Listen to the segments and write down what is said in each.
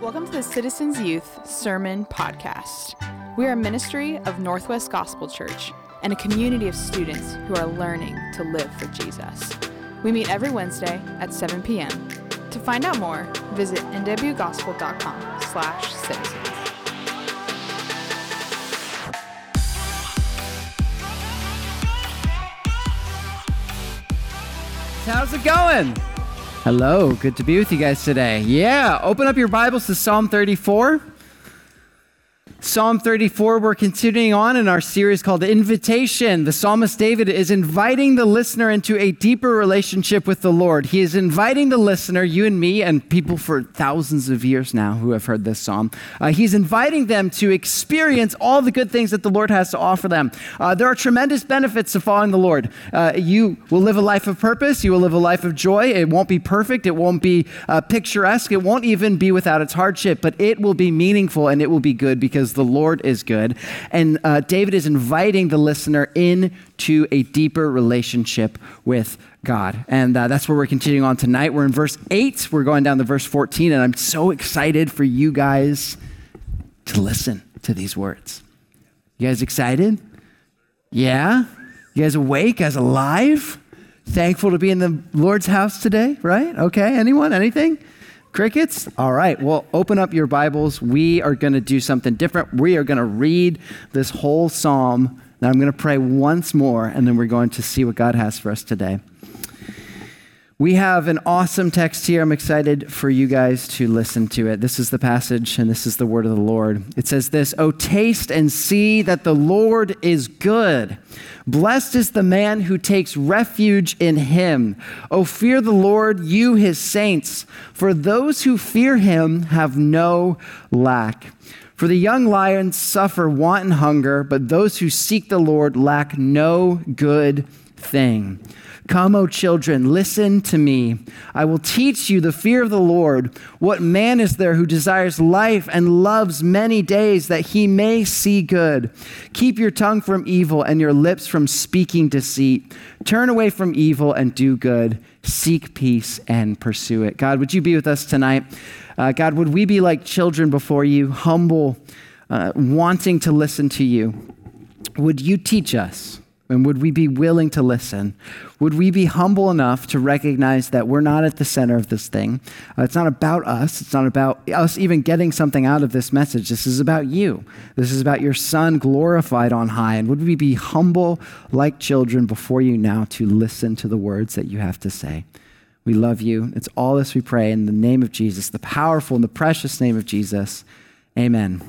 Welcome to the Citizens Youth Sermon Podcast. We are a ministry of Northwest Gospel Church and a community of students who are learning to live for Jesus. We meet every Wednesday at 7 p.m. To find out more, visit nwgospel.com slash citizens. How's it going? Hello, good to be with you guys today. Yeah, open up your Bibles to Psalm 34. Psalm 34, we're continuing on in our series called Invitation. The psalmist David is inviting the listener into a deeper relationship with the Lord. He is inviting the listener, you and me, and people for thousands of years now who have heard this psalm, uh, he's inviting them to experience all the good things that the Lord has to offer them. Uh, there are tremendous benefits to following the Lord. Uh, you will live a life of purpose, you will live a life of joy. It won't be perfect, it won't be uh, picturesque, it won't even be without its hardship, but it will be meaningful and it will be good because the Lord is good. And uh, David is inviting the listener into a deeper relationship with God. And uh, that's where we're continuing on tonight. We're in verse 8. We're going down to verse 14. And I'm so excited for you guys to listen to these words. You guys excited? Yeah? You guys awake? Guys alive? Thankful to be in the Lord's house today, right? Okay. Anyone? Anything? Crickets? All right. Well, open up your Bibles. We are going to do something different. We are going to read this whole psalm. Now, I'm going to pray once more, and then we're going to see what God has for us today. We have an awesome text here. I'm excited for you guys to listen to it. This is the passage, and this is the word of the Lord. It says this Oh, taste and see that the Lord is good. Blessed is the man who takes refuge in him. Oh, fear the Lord, you his saints, for those who fear him have no lack. For the young lions suffer want and hunger, but those who seek the Lord lack no good thing. Come, O children, listen to me. I will teach you the fear of the Lord. What man is there who desires life and loves many days that he may see good? Keep your tongue from evil and your lips from speaking deceit. Turn away from evil and do good. Seek peace and pursue it. God, would you be with us tonight? Uh, God, would we be like children before you, humble, uh, wanting to listen to you? Would you teach us? And would we be willing to listen? Would we be humble enough to recognize that we're not at the center of this thing? Uh, it's not about us. It's not about us even getting something out of this message. This is about you. This is about your Son glorified on high. And would we be humble like children before you now to listen to the words that you have to say? We love you. It's all this we pray in the name of Jesus, the powerful and the precious name of Jesus. Amen.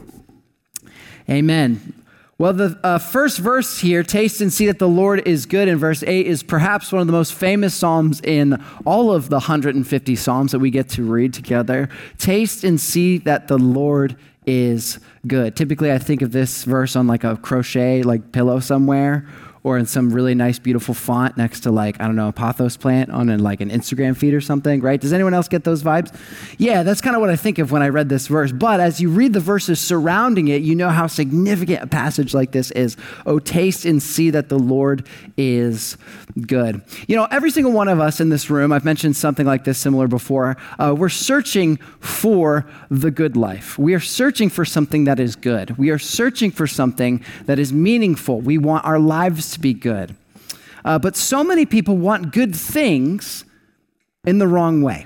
Amen. Well, the uh, first verse here, taste and see that the Lord is good, in verse 8, is perhaps one of the most famous Psalms in all of the 150 Psalms that we get to read together. Taste and see that the Lord is good. Typically, I think of this verse on like a crochet like pillow somewhere or in some really nice, beautiful font next to like, I don't know, a pothos plant on a, like an Instagram feed or something, right? Does anyone else get those vibes? Yeah, that's kind of what I think of when I read this verse. But as you read the verses surrounding it, you know how significant a passage like this is. Oh, taste and see that the Lord is good. You know, every single one of us in this room, I've mentioned something like this similar before, uh, we're searching for the good life. We are searching for something that is good. We are searching for something that is meaningful. We want our lives be good. Uh, but so many people want good things in the wrong way.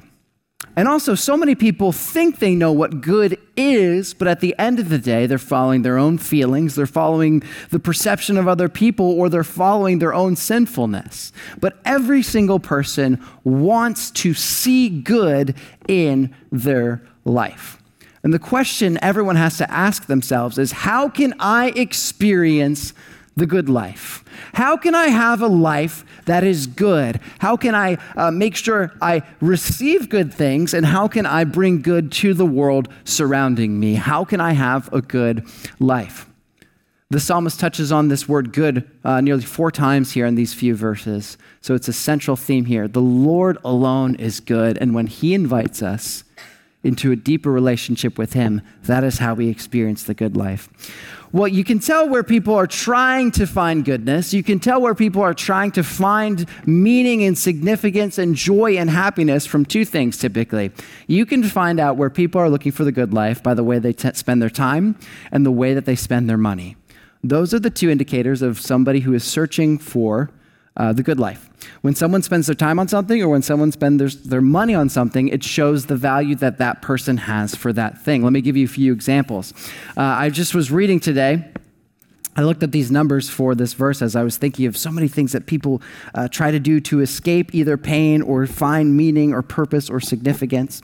And also, so many people think they know what good is, but at the end of the day, they're following their own feelings, they're following the perception of other people, or they're following their own sinfulness. But every single person wants to see good in their life. And the question everyone has to ask themselves is how can I experience the good life? How can I have a life that is good? How can I uh, make sure I receive good things? And how can I bring good to the world surrounding me? How can I have a good life? The psalmist touches on this word good uh, nearly four times here in these few verses. So it's a central theme here. The Lord alone is good. And when he invites us, into a deeper relationship with Him. That is how we experience the good life. Well, you can tell where people are trying to find goodness. You can tell where people are trying to find meaning and significance and joy and happiness from two things typically. You can find out where people are looking for the good life by the way they t- spend their time and the way that they spend their money. Those are the two indicators of somebody who is searching for uh, the good life. When someone spends their time on something or when someone spends their, their money on something, it shows the value that that person has for that thing. Let me give you a few examples. Uh, I just was reading today I looked at these numbers for this verse as I was thinking of so many things that people uh, try to do to escape either pain or find meaning or purpose or significance.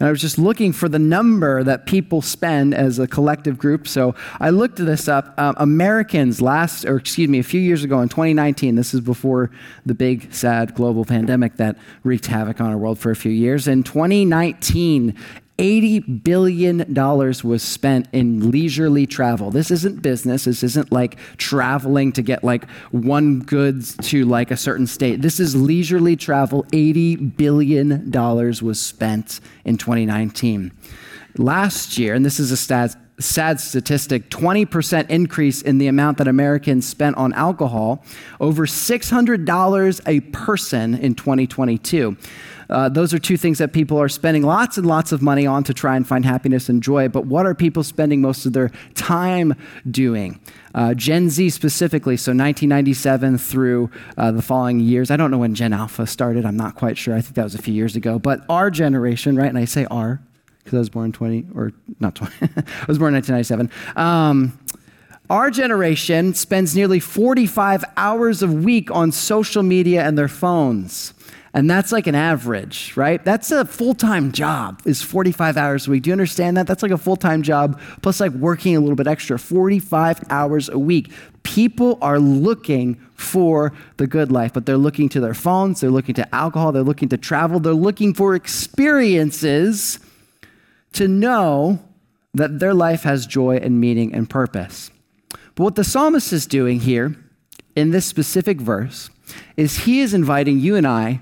And I was just looking for the number that people spend as a collective group. So I looked this up. Uh, Americans last, or excuse me, a few years ago in 2019, this is before the big, sad global pandemic that wreaked havoc on our world for a few years. In 2019, $80 billion was spent in leisurely travel. This isn't business. This isn't like traveling to get like one goods to like a certain state. This is leisurely travel. $80 billion was spent in 2019. Last year, and this is a stat, sad statistic 20% increase in the amount that Americans spent on alcohol, over $600 a person in 2022. Uh, those are two things that people are spending lots and lots of money on to try and find happiness and joy. But what are people spending most of their time doing? Uh, Gen Z specifically, so 1997 through uh, the following years. I don't know when Gen Alpha started. I'm not quite sure. I think that was a few years ago. But our generation, right? And I say our because I was born 20, or not 20, I was born in 1997. Um, our generation spends nearly 45 hours a week on social media and their phones. And that's like an average, right? That's a full time job, is 45 hours a week. Do you understand that? That's like a full time job, plus like working a little bit extra, 45 hours a week. People are looking for the good life, but they're looking to their phones, they're looking to alcohol, they're looking to travel, they're looking for experiences to know that their life has joy and meaning and purpose. But what the psalmist is doing here in this specific verse is he is inviting you and I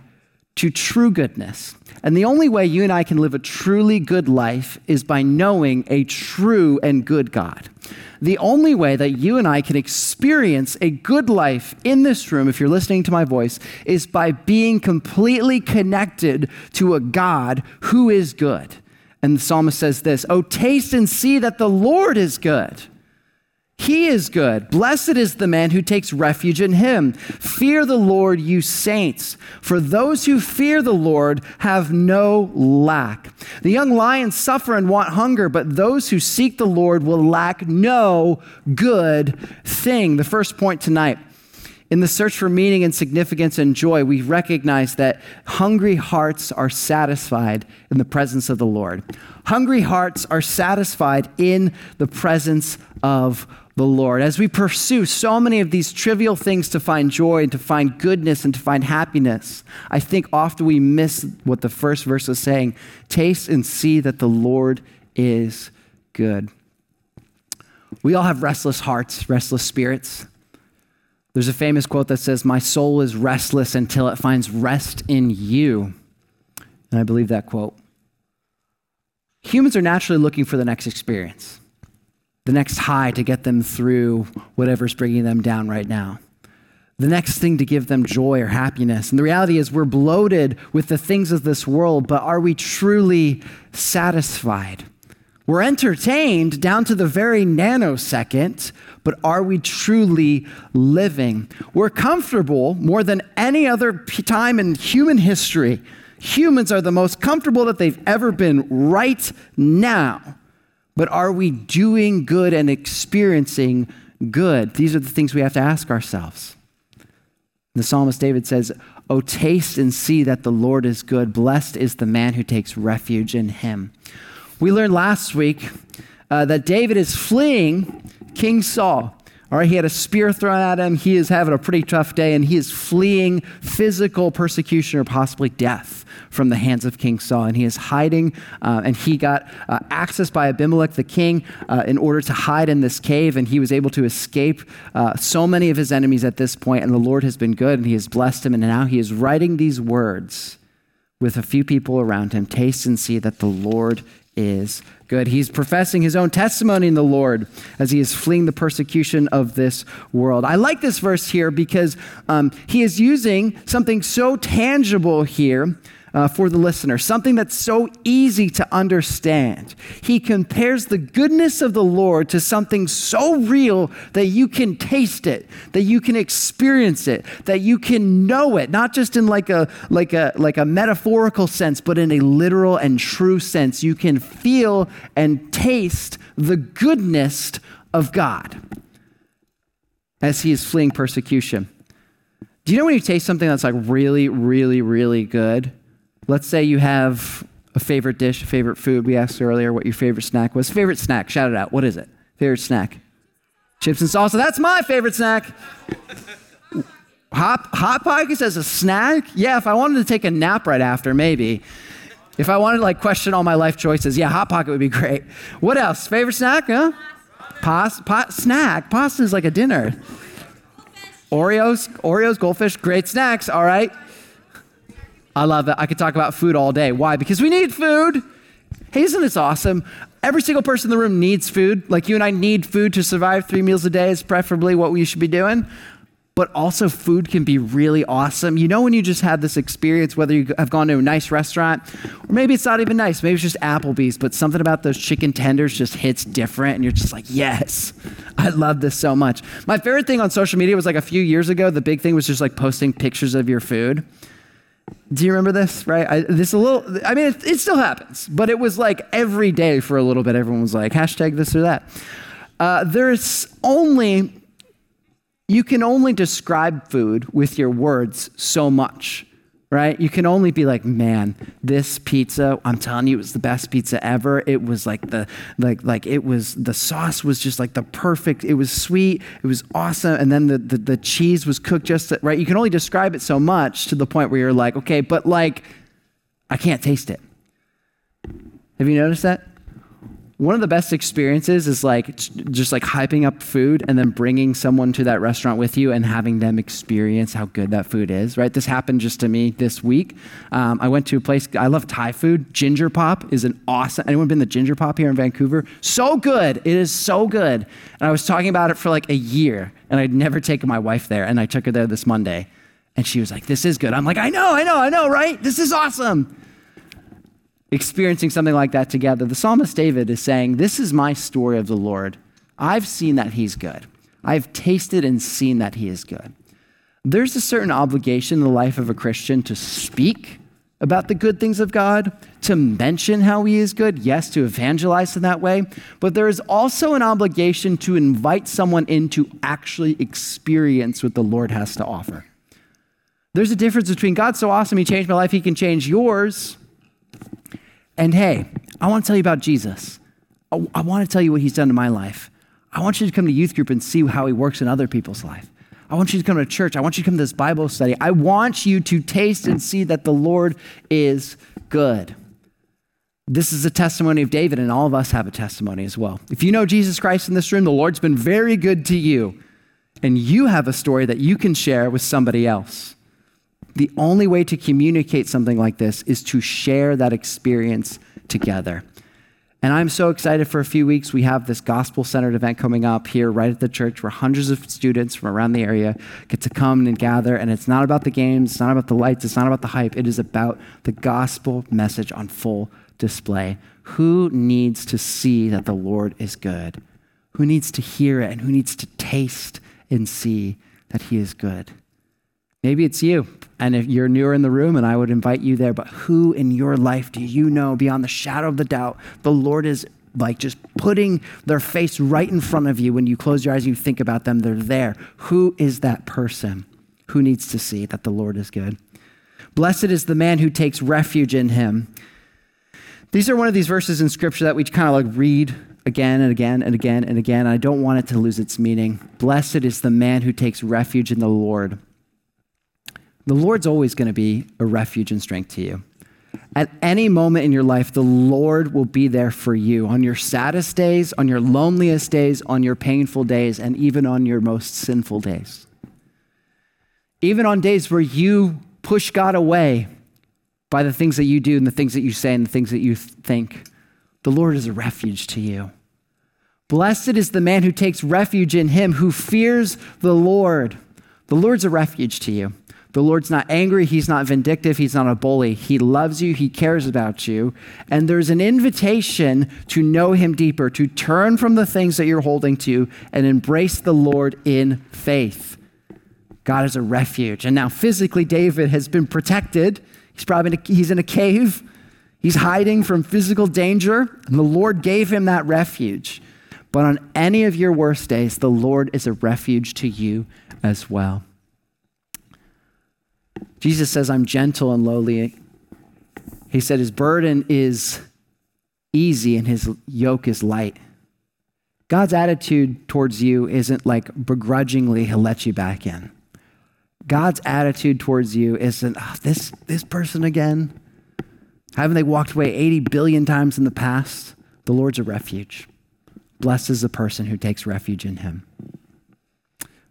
to true goodness. And the only way you and I can live a truly good life is by knowing a true and good God. The only way that you and I can experience a good life in this room, if you're listening to my voice, is by being completely connected to a God who is good. And the psalmist says this Oh, taste and see that the Lord is good. He is good. Blessed is the man who takes refuge in him. Fear the Lord, you saints, for those who fear the Lord have no lack. The young lions suffer and want hunger, but those who seek the Lord will lack no good thing. The first point tonight in the search for meaning and significance and joy, we recognize that hungry hearts are satisfied in the presence of the Lord. Hungry hearts are satisfied in the presence of the Lord. As we pursue so many of these trivial things to find joy and to find goodness and to find happiness, I think often we miss what the first verse is saying taste and see that the Lord is good. We all have restless hearts, restless spirits. There's a famous quote that says, My soul is restless until it finds rest in you. And I believe that quote. Humans are naturally looking for the next experience the next high to get them through whatever's bringing them down right now. The next thing to give them joy or happiness. And the reality is, we're bloated with the things of this world, but are we truly satisfied? We're entertained down to the very nanosecond, but are we truly living? We're comfortable more than any other time in human history. Humans are the most comfortable that they've ever been right now but are we doing good and experiencing good? These are the things we have to ask ourselves. The psalmist David says, Oh, taste and see that the Lord is good. Blessed is the man who takes refuge in him. We learned last week uh, that David is fleeing King Saul. All right, he had a spear thrown at him. He is having a pretty tough day, and he is fleeing physical persecution or possibly death from the hands of King Saul. And he is hiding, uh, and he got uh, access by Abimelech the king uh, in order to hide in this cave, and he was able to escape uh, so many of his enemies at this point. And the Lord has been good, and he has blessed him. And now he is writing these words with a few people around him, taste and see that the Lord is good. He's professing his own testimony in the Lord as he is fleeing the persecution of this world. I like this verse here because um, he is using something so tangible here uh, for the listener, something that's so easy to understand. He compares the goodness of the Lord to something so real that you can taste it, that you can experience it, that you can know it, not just in like a like a like a metaphorical sense, but in a literal and true sense. You can feel and taste the goodness of God as he is fleeing persecution. Do you know when you taste something that's like really, really, really good? Let's say you have a favorite dish, a favorite food. We asked earlier what your favorite snack was. Favorite snack, shout it out. What is it? Favorite snack? Chips and salsa. That's my favorite snack. Hot, hot pockets as a snack? Yeah, if I wanted to take a nap right after, maybe. If I wanted to like question all my life choices, yeah, hot pocket would be great. What else? Favorite snack? Huh? Pasta. Pa- snack. Pasta is like a dinner. Oreos, Oreos, goldfish, great snacks. All right. I love it. I could talk about food all day. Why? Because we need food. Hey, isn't this awesome? Every single person in the room needs food. Like you and I need food to survive. Three meals a day is preferably what we should be doing. But also, food can be really awesome. You know, when you just had this experience, whether you have gone to a nice restaurant, or maybe it's not even nice, maybe it's just Applebee's, but something about those chicken tenders just hits different, and you're just like, yes, I love this so much. My favorite thing on social media was like a few years ago, the big thing was just like posting pictures of your food. Do you remember this? Right? I, this a little. I mean, it, it, still happens, but it was like every day for a little bit. Everyone was like hashtag this or that. Uh, there's only you can only describe food with your words so much right? You can only be like, man, this pizza, I'm telling you, it was the best pizza ever. It was like the like like it was the sauce was just like the perfect. It was sweet. It was awesome. And then the the, the cheese was cooked just right. You can only describe it so much to the point where you're like, okay, but like, I can't taste it. Have you noticed that? One of the best experiences is like just like hyping up food and then bringing someone to that restaurant with you and having them experience how good that food is right? This happened just to me this week. Um, i went to a place i love thai food. Ginger pop is an awesome anyone been to ginger pop here in vancouver? So good! It is so good! And i was talking about it for like a year and i'd never taken my wife there and i took her there this monday. And she was like this is good. I'm like i know i know i know right? This is awesome experiencing something like that together. The psalmist David is saying, This is my story of the Lord. I've seen that he's good. I've tasted and seen that he is good. There's a certain obligation in the life of a Christian to speak about the good things of God, to mention how he is good, yes, to evangelize in that way, but there is also an obligation to invite someone in to actually experience what the Lord has to offer. There's a difference between God's so awesome, he changed my life, he can change yours, and hey, I want to tell you about Jesus. I, I want to tell you what he's done in my life. I want you to come to youth group and see how he works in other people's life. I want you to come to church. I want you to come to this Bible study. I want you to taste and see that the Lord is good. This is a testimony of David, and all of us have a testimony as well. If you know Jesus Christ in this room, the Lord's been very good to you, and you have a story that you can share with somebody else. The only way to communicate something like this is to share that experience together. And I'm so excited for a few weeks. We have this gospel centered event coming up here right at the church where hundreds of students from around the area get to come and gather. And it's not about the games, it's not about the lights, it's not about the hype. It is about the gospel message on full display. Who needs to see that the Lord is good? Who needs to hear it and who needs to taste and see that he is good? Maybe it's you. And if you're newer in the room, and I would invite you there, but who in your life do you know beyond the shadow of the doubt the Lord is like just putting their face right in front of you when you close your eyes and you think about them? They're there. Who is that person who needs to see that the Lord is good? Blessed is the man who takes refuge in him. These are one of these verses in scripture that we kind of like read again and again and again and again. I don't want it to lose its meaning. Blessed is the man who takes refuge in the Lord. The Lord's always going to be a refuge and strength to you. At any moment in your life, the Lord will be there for you on your saddest days, on your loneliest days, on your painful days, and even on your most sinful days. Even on days where you push God away, by the things that you do and the things that you say and the things that you think. The Lord is a refuge to you. Blessed is the man who takes refuge in him, who fears the Lord. The Lord's a refuge to you. The Lord's not angry. He's not vindictive. He's not a bully. He loves you. He cares about you. And there's an invitation to know him deeper, to turn from the things that you're holding to and embrace the Lord in faith. God is a refuge. And now, physically, David has been protected. He's probably in a, he's in a cave. He's hiding from physical danger, and the Lord gave him that refuge. But on any of your worst days, the Lord is a refuge to you as well. Jesus says, I'm gentle and lowly. He said his burden is easy and his yoke is light. God's attitude towards you isn't like begrudgingly he'll let you back in. God's attitude towards you isn't oh, this this person again. Haven't they walked away 80 billion times in the past? The Lord's a refuge. Blessed is the person who takes refuge in him.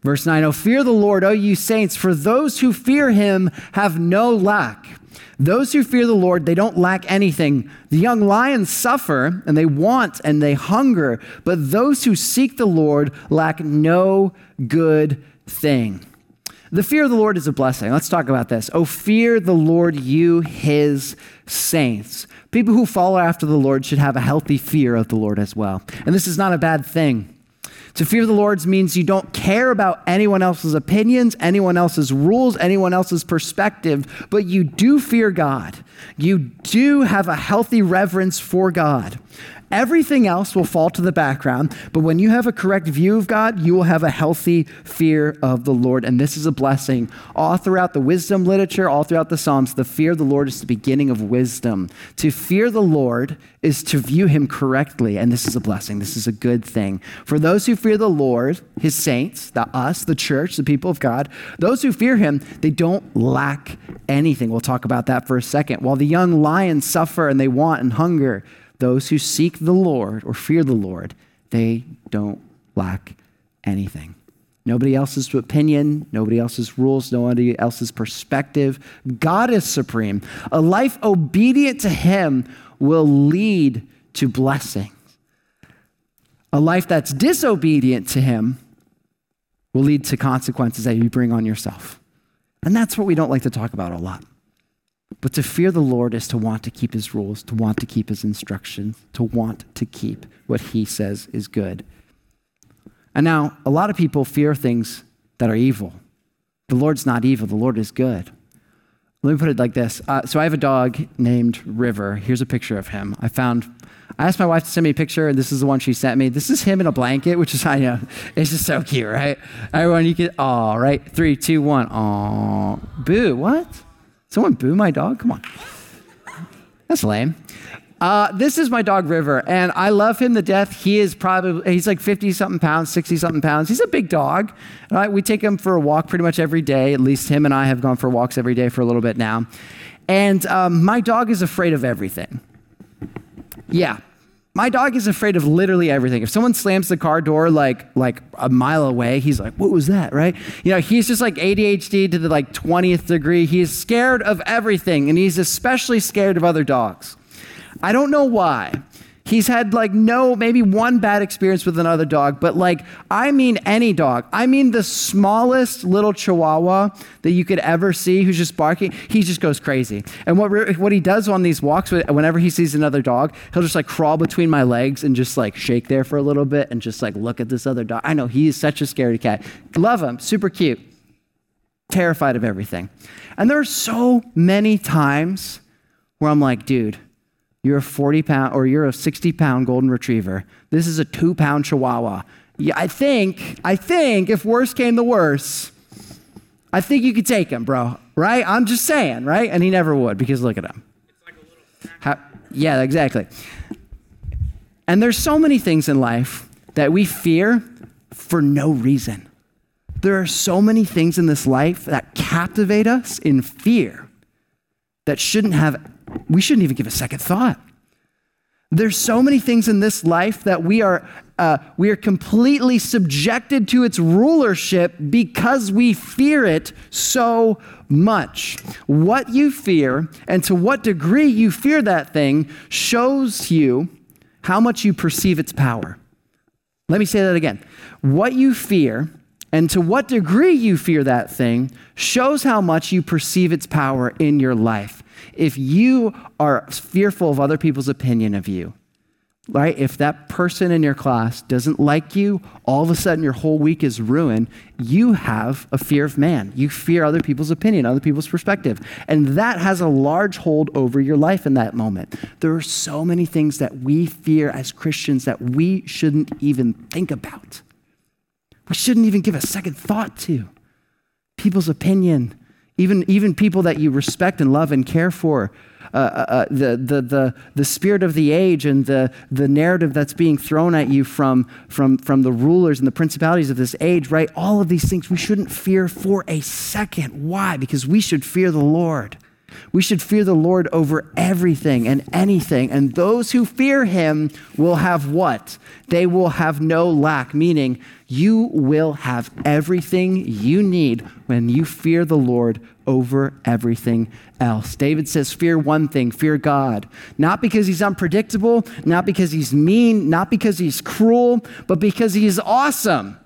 Verse 9, Oh, fear the Lord, O you saints, for those who fear him have no lack. Those who fear the Lord, they don't lack anything. The young lions suffer and they want and they hunger, but those who seek the Lord lack no good thing. The fear of the Lord is a blessing. Let's talk about this. Oh, fear the Lord, you his saints. People who follow after the Lord should have a healthy fear of the Lord as well. And this is not a bad thing. To fear the Lord means you don't care about anyone else's opinions, anyone else's rules, anyone else's perspective, but you do fear God. You do have a healthy reverence for God. Everything else will fall to the background, but when you have a correct view of God, you will have a healthy fear of the Lord. And this is a blessing. All throughout the wisdom literature, all throughout the Psalms, the fear of the Lord is the beginning of wisdom. To fear the Lord is to view him correctly, and this is a blessing. This is a good thing. For those who fear the Lord, his saints, the us, the church, the people of God, those who fear him, they don't lack anything. We'll talk about that for a second. While the young lions suffer and they want and hunger, those who seek the Lord or fear the Lord, they don't lack anything. Nobody else's opinion, nobody else's rules, nobody else's perspective. God is supreme. A life obedient to Him will lead to blessings. A life that's disobedient to Him will lead to consequences that you bring on yourself. And that's what we don't like to talk about a lot. But to fear the Lord is to want to keep his rules, to want to keep his instructions, to want to keep what he says is good. And now, a lot of people fear things that are evil. The Lord's not evil, the Lord is good. Let me put it like this. Uh, so I have a dog named River. Here's a picture of him. I found, I asked my wife to send me a picture, and this is the one she sent me. This is him in a blanket, which is, I know, it's just so cute, right? Everyone, you can, oh, right? Three, two, one. Oh, boo, what? Someone boo my dog? Come on. That's lame. Uh, this is my dog River, and I love him to death. He is probably, he's like 50 something pounds, 60 something pounds. He's a big dog. Right? We take him for a walk pretty much every day. At least him and I have gone for walks every day for a little bit now. And um, my dog is afraid of everything. Yeah, my dog is afraid of literally everything. If someone slams the car door like like a mile away, he's like, "What was that?" Right? You know, he's just like ADHD to the like 20th degree. He's scared of everything, and he's especially scared of other dogs. I don't know why. He's had like no, maybe one bad experience with another dog, but like, I mean any dog. I mean the smallest little chihuahua that you could ever see who's just barking, he just goes crazy. And what, what he does on these walks, whenever he sees another dog, he'll just like crawl between my legs and just like shake there for a little bit and just like look at this other dog. I know he is such a scaredy cat. Love him, super cute, terrified of everything. And there are so many times where I'm like, dude, you're a 40 pound or you're a 60 pound golden retriever. This is a two pound chihuahua. Yeah, I think, I think if worse came to worse, I think you could take him, bro. Right? I'm just saying, right? And he never would because look at him. Like How, yeah, exactly. And there's so many things in life that we fear for no reason. There are so many things in this life that captivate us in fear that shouldn't have we shouldn't even give a second thought. There's so many things in this life that we are uh, we are completely subjected to its rulership because we fear it so much. What you fear and to what degree you fear that thing shows you how much you perceive its power. Let me say that again. What you fear and to what degree you fear that thing shows how much you perceive its power in your life. If you are fearful of other people's opinion of you, right? If that person in your class doesn't like you, all of a sudden your whole week is ruined. You have a fear of man. You fear other people's opinion, other people's perspective. And that has a large hold over your life in that moment. There are so many things that we fear as Christians that we shouldn't even think about. We shouldn't even give a second thought to. People's opinion, even, even people that you respect and love and care for. Uh, uh, uh, the, the, the, the spirit of the age and the, the narrative that's being thrown at you from, from, from the rulers and the principalities of this age, right? All of these things we shouldn't fear for a second. Why? Because we should fear the Lord. We should fear the Lord over everything and anything. And those who fear him will have what? They will have no lack, meaning you will have everything you need when you fear the Lord over everything else. David says, Fear one thing, fear God. Not because he's unpredictable, not because he's mean, not because he's cruel, but because he's awesome.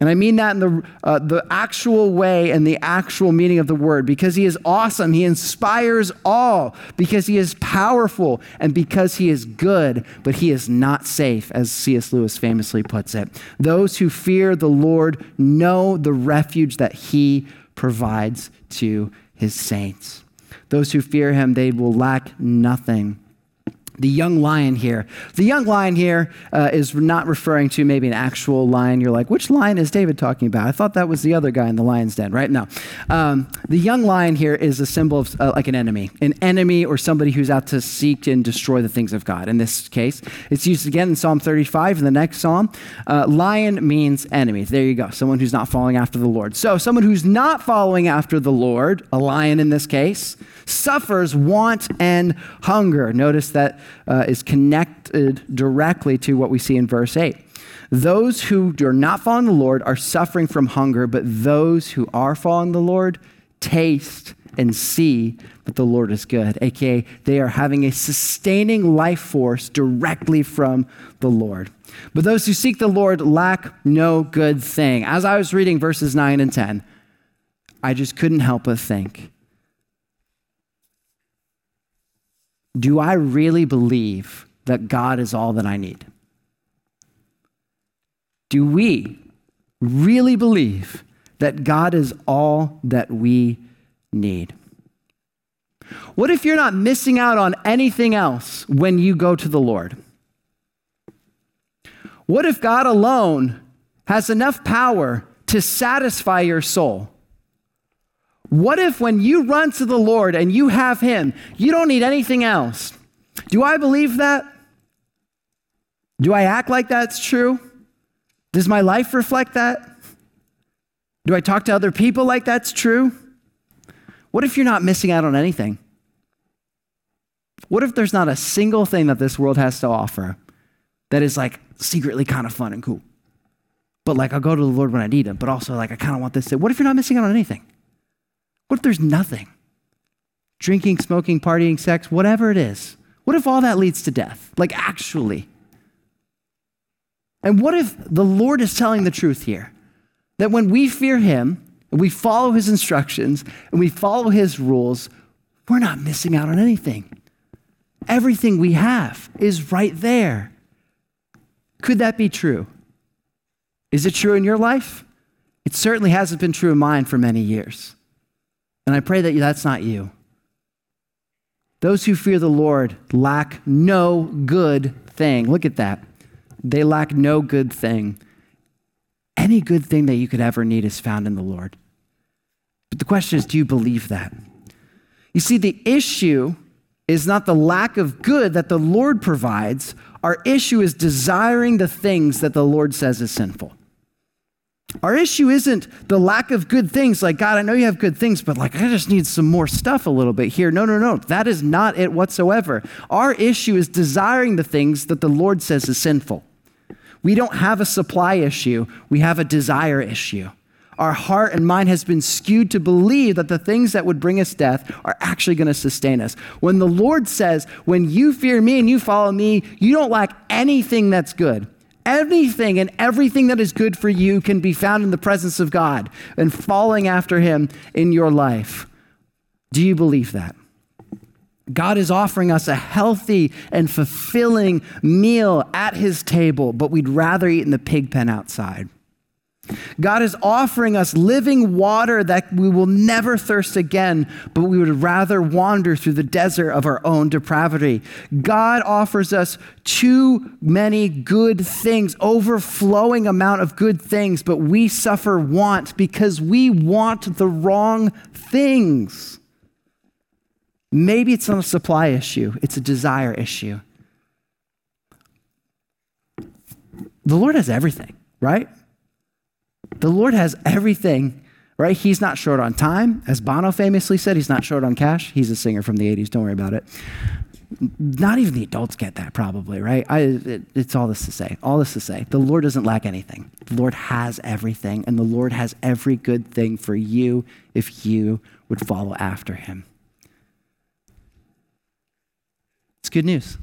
And I mean that in the, uh, the actual way and the actual meaning of the word. Because he is awesome, he inspires all. Because he is powerful, and because he is good, but he is not safe, as C.S. Lewis famously puts it. Those who fear the Lord know the refuge that he provides to his saints. Those who fear him, they will lack nothing the young lion here. The young lion here uh, is not referring to maybe an actual lion. You're like, which lion is David talking about? I thought that was the other guy in the lion's den, right? No. Um, the young lion here is a symbol of uh, like an enemy, an enemy or somebody who's out to seek and destroy the things of God. In this case, it's used again in Psalm 35 in the next psalm. Uh, lion means enemy. There you go. Someone who's not following after the Lord. So, someone who's not following after the Lord, a lion in this case, suffers want and hunger. Notice that uh, is connected directly to what we see in verse 8. Those who are not following the Lord are suffering from hunger, but those who are following the Lord taste and see that the Lord is good, aka they are having a sustaining life force directly from the Lord. But those who seek the Lord lack no good thing. As I was reading verses 9 and 10, I just couldn't help but think do I really believe that God is all that I need? Do we really believe that God is all that we need? What if you're not missing out on anything else when you go to the Lord? What if God alone has enough power to satisfy your soul? What if when you run to the Lord and you have Him, you don't need anything else? Do I believe that? Do I act like that's true? Does my life reflect that? Do I talk to other people like that's true? What if you're not missing out on anything? What if there's not a single thing that this world has to offer that is like secretly kind of fun and cool? But like I'll go to the Lord when I need Him, but also like I kind of want this. What if you're not missing out on anything? What if there's nothing? Drinking, smoking, partying, sex, whatever it is. What if all that leads to death? Like, actually. And what if the Lord is telling the truth here? That when we fear Him, and we follow His instructions, and we follow His rules, we're not missing out on anything. Everything we have is right there. Could that be true? Is it true in your life? It certainly hasn't been true in mine for many years. And I pray that that's not you. Those who fear the Lord lack no good thing. Look at that. They lack no good thing. Any good thing that you could ever need is found in the Lord. But the question is do you believe that? You see, the issue is not the lack of good that the Lord provides, our issue is desiring the things that the Lord says is sinful. Our issue isn't the lack of good things, like, God, I know you have good things, but like, I just need some more stuff a little bit here. No, no, no. That is not it whatsoever. Our issue is desiring the things that the Lord says is sinful. We don't have a supply issue, we have a desire issue. Our heart and mind has been skewed to believe that the things that would bring us death are actually going to sustain us. When the Lord says, When you fear me and you follow me, you don't lack anything that's good. Anything and everything that is good for you can be found in the presence of God and following after Him in your life. Do you believe that? God is offering us a healthy and fulfilling meal at His table, but we'd rather eat in the pig pen outside. God is offering us living water that we will never thirst again, but we would rather wander through the desert of our own depravity. God offers us too many good things, overflowing amount of good things, but we suffer want because we want the wrong things. Maybe it's not a supply issue, it's a desire issue. The Lord has everything, right? The Lord has everything, right? He's not short on time. As Bono famously said, he's not short on cash. He's a singer from the 80s, don't worry about it. Not even the adults get that, probably, right? I, it, it's all this to say. All this to say. The Lord doesn't lack anything. The Lord has everything, and the Lord has every good thing for you if you would follow after him. It's good news.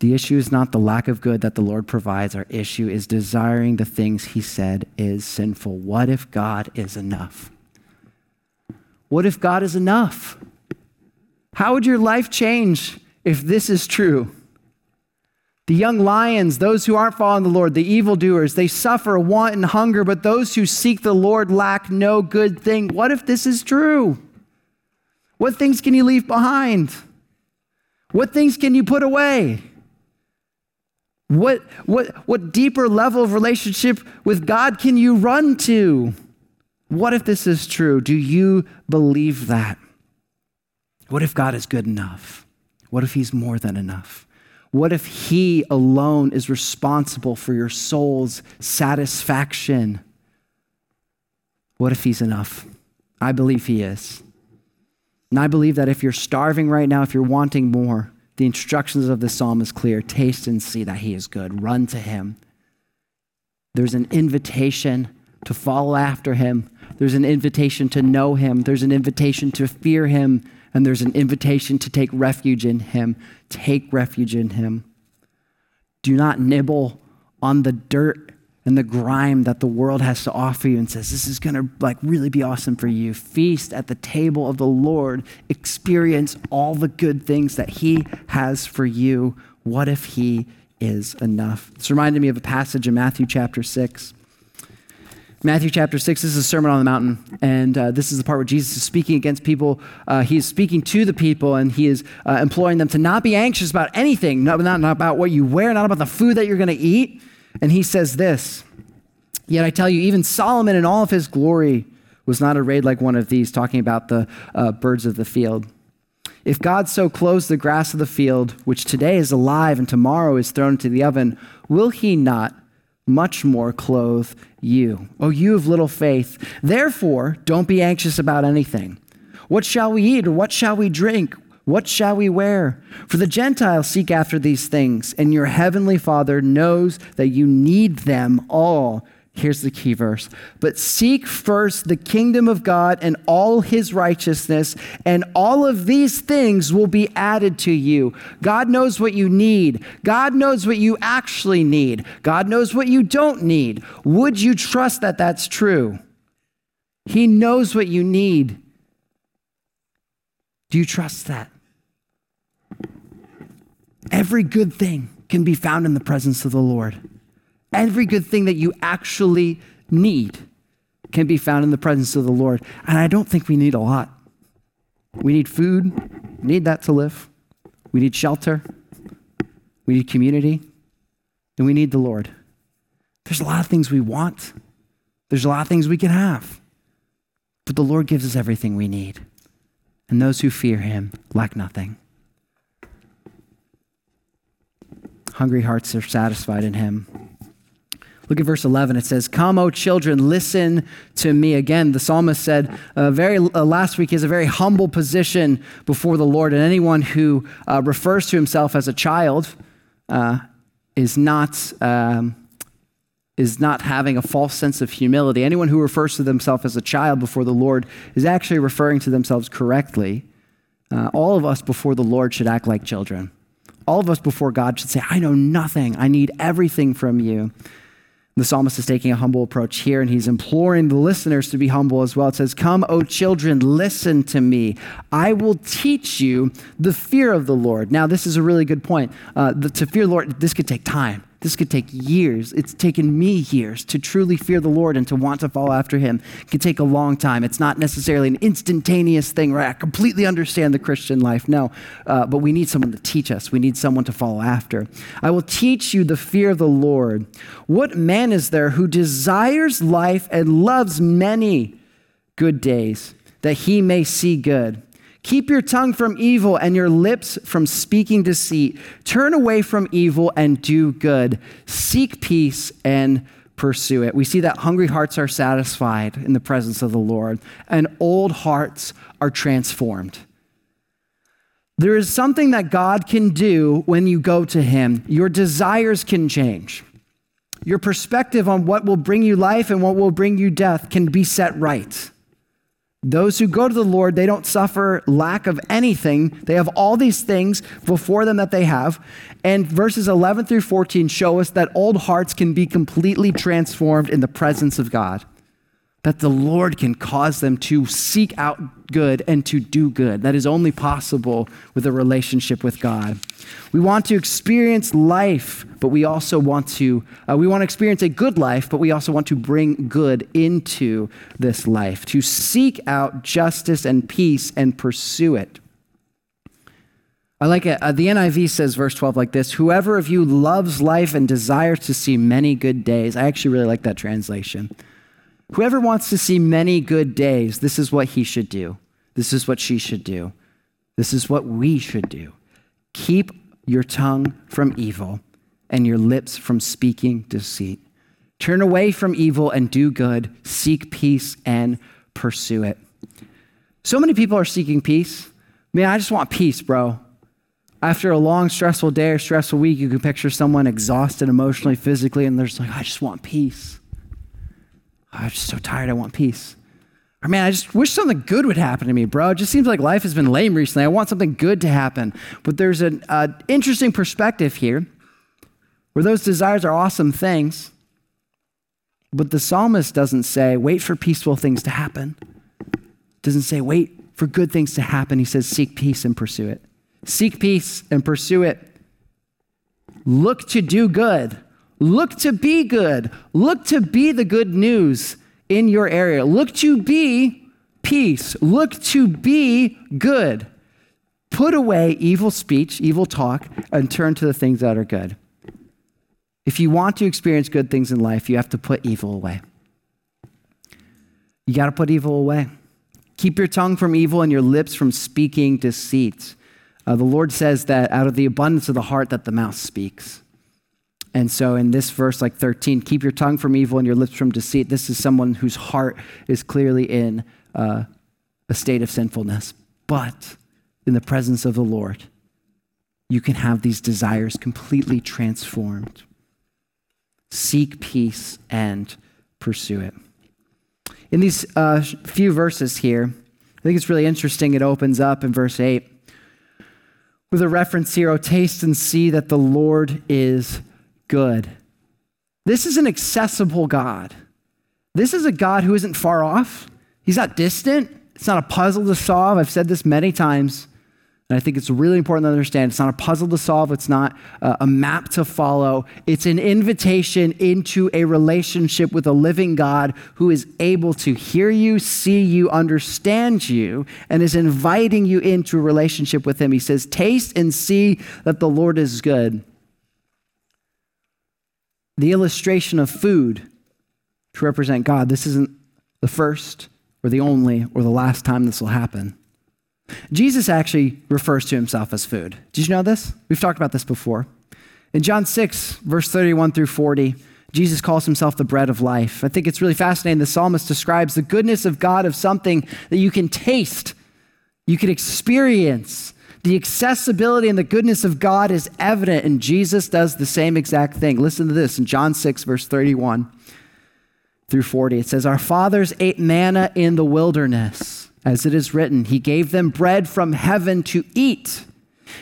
The issue is not the lack of good that the Lord provides. Our issue is desiring the things He said is sinful. What if God is enough? What if God is enough? How would your life change if this is true? The young lions, those who aren't following the Lord, the evildoers, they suffer want and hunger, but those who seek the Lord lack no good thing. What if this is true? What things can you leave behind? What things can you put away? What, what, what deeper level of relationship with God can you run to? What if this is true? Do you believe that? What if God is good enough? What if He's more than enough? What if He alone is responsible for your soul's satisfaction? What if He's enough? I believe He is. And I believe that if you're starving right now, if you're wanting more, the instructions of the psalm is clear taste and see that he is good. Run to him. There's an invitation to follow after him. There's an invitation to know him. There's an invitation to fear him. And there's an invitation to take refuge in him. Take refuge in him. Do not nibble on the dirt and the grime that the world has to offer you and says this is going to like really be awesome for you. Feast at the table of the lord. Experience all the good things that he has for you. What if he is enough? This reminded me of a passage in matthew chapter 6 Matthew chapter 6, this is a Sermon on the Mountain, and uh, this is the part where Jesus is speaking against people. Uh, he is speaking to the people, and he is uh, imploring them to not be anxious about anything, not, not, not about what you wear, not about the food that you're going to eat, and he says this Yet I tell you, even Solomon in all of his glory was not arrayed like one of these, talking about the uh, birds of the field. If God so clothes the grass of the field, which today is alive and tomorrow is thrown into the oven, will he not much more clothe you? O you of little faith. Therefore, don't be anxious about anything. What shall we eat or what shall we drink? What shall we wear? For the Gentiles seek after these things, and your heavenly Father knows that you need them all. Here's the key verse. But seek first the kingdom of God and all his righteousness, and all of these things will be added to you. God knows what you need. God knows what you actually need. God knows what you don't need. Would you trust that that's true? He knows what you need. Do you trust that? Every good thing can be found in the presence of the Lord. Every good thing that you actually need can be found in the presence of the Lord. And I don't think we need a lot. We need food, we need that to live. We need shelter, we need community, and we need the Lord. There's a lot of things we want, there's a lot of things we can have. But the Lord gives us everything we need. And those who fear him lack nothing. Hungry hearts are satisfied in him. Look at verse 11. It says, Come, O children, listen to me. Again, the psalmist said uh, very, uh, last week, is a very humble position before the Lord. And anyone who uh, refers to himself as a child uh, is, not, um, is not having a false sense of humility. Anyone who refers to themselves as a child before the Lord is actually referring to themselves correctly. Uh, all of us before the Lord should act like children. All of us before God should say, I know nothing. I need everything from you. The psalmist is taking a humble approach here, and he's imploring the listeners to be humble as well. It says, Come, O children, listen to me. I will teach you the fear of the Lord. Now, this is a really good point. Uh, the, to fear Lord, this could take time. This could take years. It's taken me years to truly fear the Lord and to want to follow after Him. It can take a long time. It's not necessarily an instantaneous thing where I completely understand the Christian life. No, uh, but we need someone to teach us. We need someone to follow after. I will teach you the fear of the Lord. What man is there who desires life and loves many good days that he may see good? Keep your tongue from evil and your lips from speaking deceit. Turn away from evil and do good. Seek peace and pursue it. We see that hungry hearts are satisfied in the presence of the Lord, and old hearts are transformed. There is something that God can do when you go to Him. Your desires can change. Your perspective on what will bring you life and what will bring you death can be set right. Those who go to the Lord, they don't suffer lack of anything. They have all these things before them that they have. And verses 11 through 14 show us that old hearts can be completely transformed in the presence of God that the Lord can cause them to seek out good and to do good. That is only possible with a relationship with God. We want to experience life, but we also want to uh, we want to experience a good life, but we also want to bring good into this life, to seek out justice and peace and pursue it. I like it. Uh, the NIV says, verse 12, like this Whoever of you loves life and desires to see many good days. I actually really like that translation. Whoever wants to see many good days, this is what he should do. This is what she should do. This is what we should do. Keep your tongue from evil and your lips from speaking deceit. Turn away from evil and do good. Seek peace and pursue it. So many people are seeking peace. Man, I just want peace, bro. After a long, stressful day or stressful week, you can picture someone exhausted emotionally, physically, and they're just like, I just want peace. I'm just so tired. I want peace. Or man, I just wish something good would happen to me, bro. It just seems like life has been lame recently. I want something good to happen. But there's an uh, interesting perspective here where those desires are awesome things. But the psalmist doesn't say, wait for peaceful things to happen. Doesn't say, wait for good things to happen. He says, seek peace and pursue it. Seek peace and pursue it. Look to do good. Look to be good. Look to be the good news in your area. Look to be peace. Look to be good. Put away evil speech, evil talk, and turn to the things that are good. If you want to experience good things in life, you have to put evil away. You got to put evil away. Keep your tongue from evil and your lips from speaking deceit. Uh, the Lord says that out of the abundance of the heart that the mouth speaks. And so in this verse, like 13, keep your tongue from evil and your lips from deceit. This is someone whose heart is clearly in uh, a state of sinfulness. But in the presence of the Lord, you can have these desires completely transformed. Seek peace and pursue it. In these uh, few verses here, I think it's really interesting. It opens up in verse 8 with a reference here, oh, taste and see that the Lord is good. This is an accessible God. This is a God who isn't far off. He's not distant. It's not a puzzle to solve. I've said this many times, and I think it's really important to understand. It's not a puzzle to solve, it's not a map to follow. It's an invitation into a relationship with a living God who is able to hear you, see you, understand you, and is inviting you into a relationship with Him. He says, Taste and see that the Lord is good the illustration of food to represent God. This isn't the first or the only or the last time this will happen. Jesus actually refers to himself as food. Did you know this? We've talked about this before. In John 6, verse 31 through 40, Jesus calls himself the bread of life. I think it's really fascinating. The psalmist describes the goodness of God of something that you can taste, you can experience. The accessibility and the goodness of God is evident, and Jesus does the same exact thing. Listen to this in John 6, verse 31 through 40. It says, Our fathers ate manna in the wilderness, as it is written, He gave them bread from heaven to eat.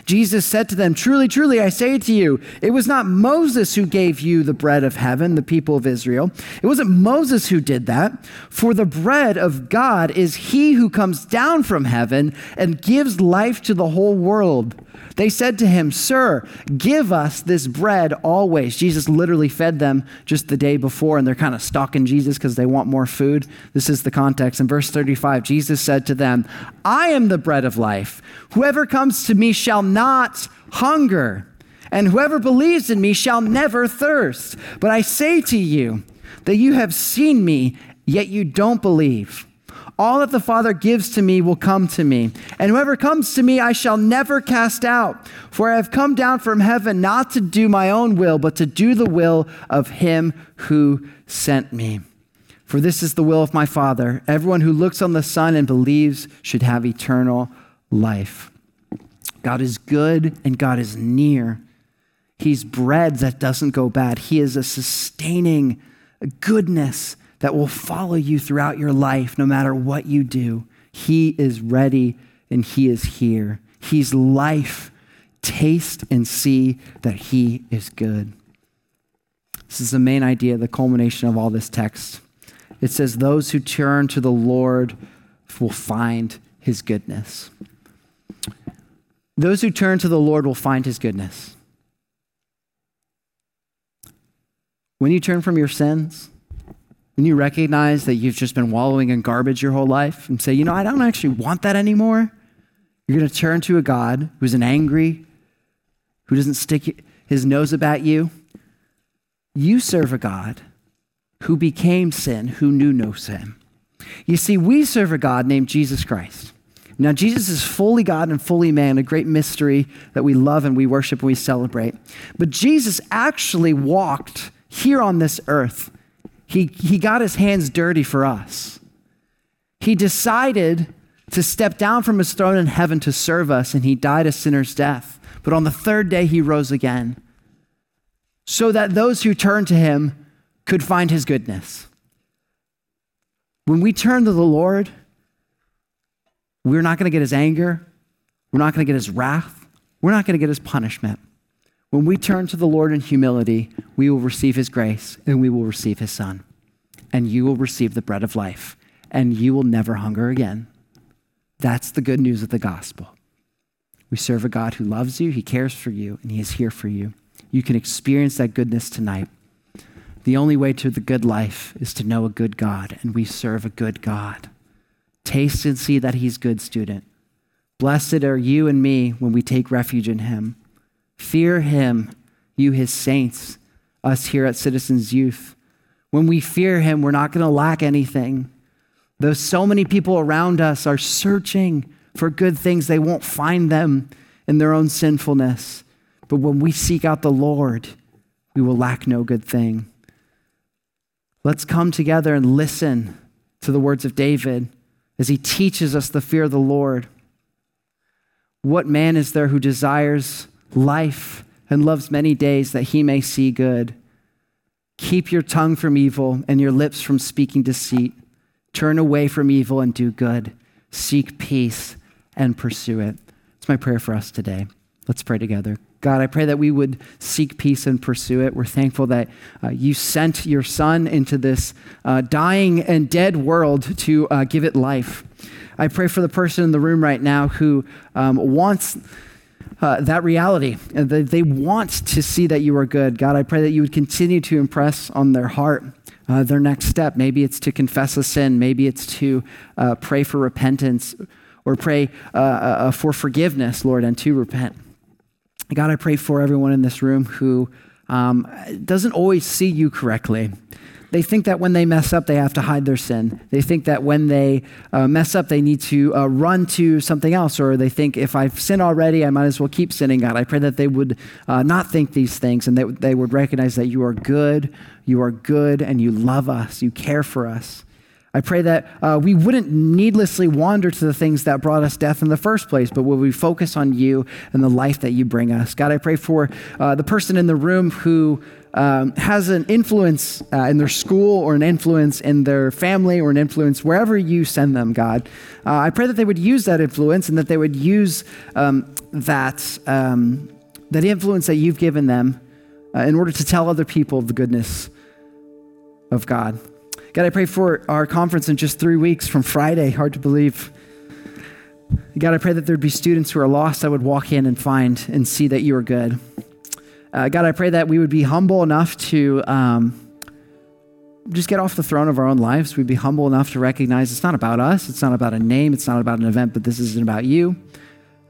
Jesus said to them, Truly, truly, I say to you, it was not Moses who gave you the bread of heaven, the people of Israel. It wasn't Moses who did that. For the bread of God is he who comes down from heaven and gives life to the whole world. They said to him, Sir, give us this bread always. Jesus literally fed them just the day before, and they're kind of stalking Jesus because they want more food. This is the context. In verse 35, Jesus said to them, I am the bread of life. Whoever comes to me shall not hunger, and whoever believes in me shall never thirst. But I say to you that you have seen me, yet you don't believe. All that the Father gives to me will come to me, and whoever comes to me I shall never cast out. For I have come down from heaven not to do my own will, but to do the will of him who sent me. For this is the will of my Father. Everyone who looks on the Son and believes should have eternal life. God is good and God is near. He's bread that doesn't go bad. He is a sustaining goodness that will follow you throughout your life no matter what you do. He is ready and He is here. He's life. Taste and see that He is good. This is the main idea, the culmination of all this text. It says, Those who turn to the Lord will find His goodness. Those who turn to the Lord will find His goodness. When you turn from your sins, when you recognize that you've just been wallowing in garbage your whole life and say, you know, I don't actually want that anymore, you're going to turn to a God who's an angry, who doesn't stick his nose about you. You serve a God who became sin, who knew no sin. You see, we serve a God named Jesus Christ. Now, Jesus is fully God and fully man, a great mystery that we love and we worship and we celebrate. But Jesus actually walked here on this earth he, he got his hands dirty for us. He decided to step down from his throne in heaven to serve us, and he died a sinner's death. But on the third day, he rose again, so that those who turn to him could find his goodness. When we turn to the Lord, we're not going to get his anger, we're not going to get his wrath, we're not going to get his punishment. When we turn to the Lord in humility, we will receive his grace and we will receive his son. And you will receive the bread of life and you will never hunger again. That's the good news of the gospel. We serve a God who loves you, he cares for you, and he is here for you. You can experience that goodness tonight. The only way to the good life is to know a good God, and we serve a good God. Taste and see that he's good, student. Blessed are you and me when we take refuge in him. Fear him, you his saints, us here at Citizens Youth. When we fear him, we're not going to lack anything. Though so many people around us are searching for good things, they won't find them in their own sinfulness. But when we seek out the Lord, we will lack no good thing. Let's come together and listen to the words of David as he teaches us the fear of the Lord. What man is there who desires life and loves many days that he may see good. Keep your tongue from evil and your lips from speaking deceit. Turn away from evil and do good. Seek peace and pursue it. It's my prayer for us today. Let's pray together. God, I pray that we would seek peace and pursue it. We're thankful that uh, you sent your son into this uh, dying and dead world to uh, give it life. I pray for the person in the room right now who um, wants uh, that reality. Uh, they, they want to see that you are good. God, I pray that you would continue to impress on their heart uh, their next step. Maybe it's to confess a sin, maybe it's to uh, pray for repentance or pray uh, uh, for forgiveness, Lord, and to repent. God, I pray for everyone in this room who um, doesn't always see you correctly. They think that when they mess up, they have to hide their sin. They think that when they uh, mess up, they need to uh, run to something else, or they think if I've sinned already, I might as well keep sinning, God. I pray that they would uh, not think these things and that they would recognize that you are good, you are good, and you love us, you care for us. I pray that uh, we wouldn't needlessly wander to the things that brought us death in the first place, but will we focus on you and the life that you bring us. God, I pray for uh, the person in the room who um, has an influence uh, in their school or an influence in their family or an influence wherever you send them, God. Uh, I pray that they would use that influence and that they would use um, that, um, that influence that you've given them uh, in order to tell other people the goodness of God. God, I pray for our conference in just three weeks from Friday. Hard to believe. God, I pray that there'd be students who are lost that would walk in and find and see that you are good. Uh, God, I pray that we would be humble enough to um, just get off the throne of our own lives. We'd be humble enough to recognize it's not about us, it's not about a name, it's not about an event, but this isn't about you.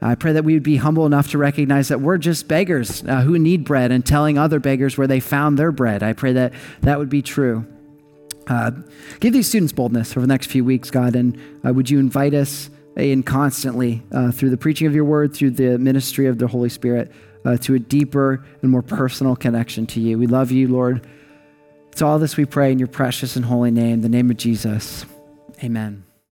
I pray that we would be humble enough to recognize that we're just beggars uh, who need bread and telling other beggars where they found their bread. I pray that that would be true. Uh, give these students boldness over the next few weeks, God, and uh, would you invite us in constantly uh, through the preaching of your word, through the ministry of the Holy Spirit, uh, to a deeper and more personal connection to you. We love you, Lord. It's all this we pray in your precious and holy name, the name of Jesus. Amen.